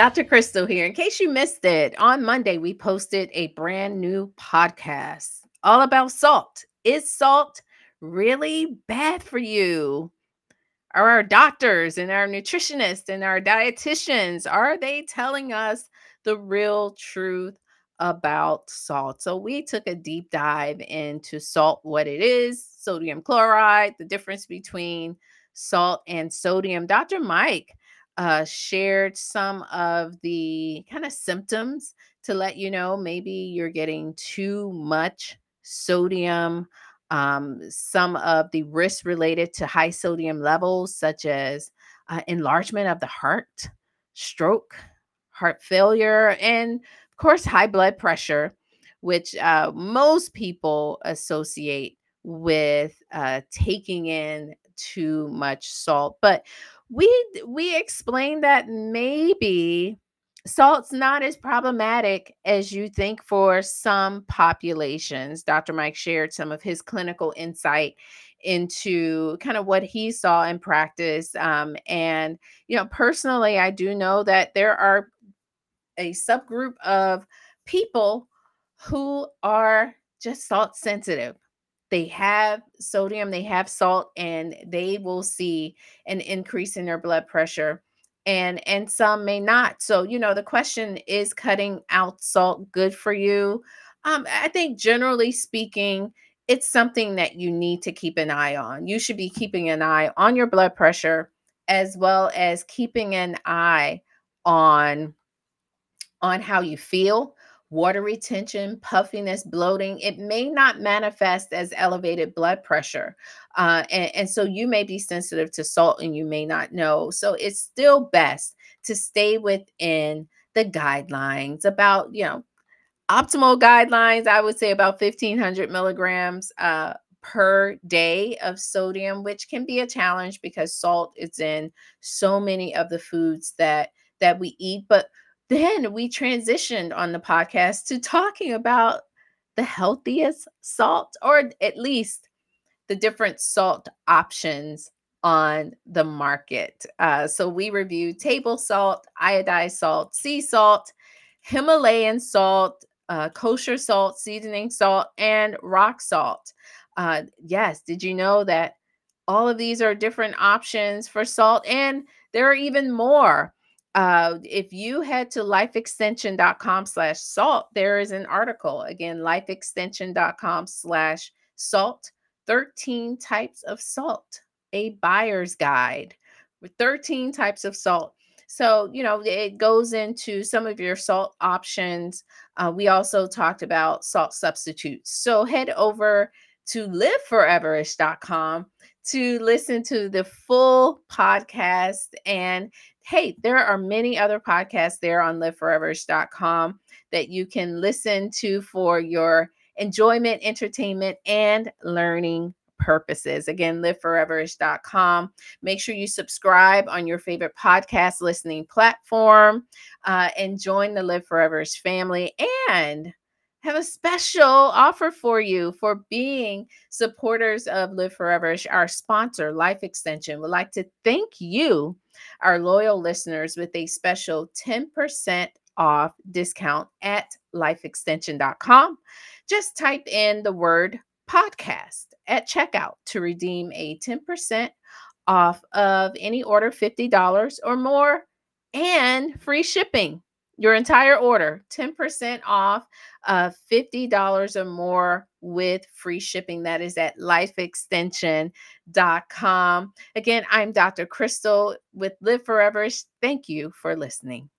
Dr. Crystal here. In case you missed it, on Monday we posted a brand new podcast all about salt. Is salt really bad for you? Are our doctors and our nutritionists and our dietitians are they telling us the real truth about salt? So we took a deep dive into salt, what it is, sodium chloride, the difference between salt and sodium. Dr. Mike uh, shared some of the kind of symptoms to let you know maybe you're getting too much sodium. Um, some of the risks related to high sodium levels, such as uh, enlargement of the heart, stroke, heart failure, and of course, high blood pressure, which uh, most people associate with uh, taking in too much salt. But we we explained that maybe salt's not as problematic as you think for some populations. Dr. Mike shared some of his clinical insight into kind of what he saw in practice. Um, and, you know, personally, I do know that there are a subgroup of people who are just salt sensitive they have sodium, they have salt, and they will see an increase in their blood pressure. And and some may not. So, you know, the question is cutting out salt good for you? Um, I think generally speaking, it's something that you need to keep an eye on. You should be keeping an eye on your blood pressure as well as keeping an eye on on how you feel water retention, puffiness, bloating. It may not manifest as elevated blood pressure. Uh, and, and so you may be sensitive to salt and you may not know. So it's still best to stay within the guidelines about, you know, optimal guidelines. I would say about 1500 milligrams. Uh, per day of sodium which can be a challenge because salt is in so many of the foods that that we eat but then we transitioned on the podcast to talking about the healthiest salt, or at least the different salt options on the market. Uh, so we reviewed table salt, iodized salt, sea salt, Himalayan salt, uh, kosher salt, seasoning salt, and rock salt. Uh, yes, did you know that all of these are different options for salt? And there are even more uh, if you head to lifeextension.com slash salt, there is an article again, lifeextension.com slash salt, 13 types of salt, a buyer's guide with 13 types of salt. So, you know, it goes into some of your salt options. Uh, we also talked about salt substitutes. So head over to liveforeverish.com to listen to the full podcast and hey, there are many other podcasts there on liveforeverish.com that you can listen to for your enjoyment, entertainment, and learning purposes. Again, liveforeverish.com. Make sure you subscribe on your favorite podcast listening platform uh, and join the Live Foreverish family. And have a special offer for you for being supporters of Live Forever. Our sponsor, Life Extension, would like to thank you, our loyal listeners, with a special 10% off discount at lifeextension.com. Just type in the word podcast at checkout to redeem a 10% off of any order $50 or more and free shipping your entire order 10% off uh, $50 or more with free shipping. That is at lifeextension.com again i'm dr crystal with live forever. Thank you for listening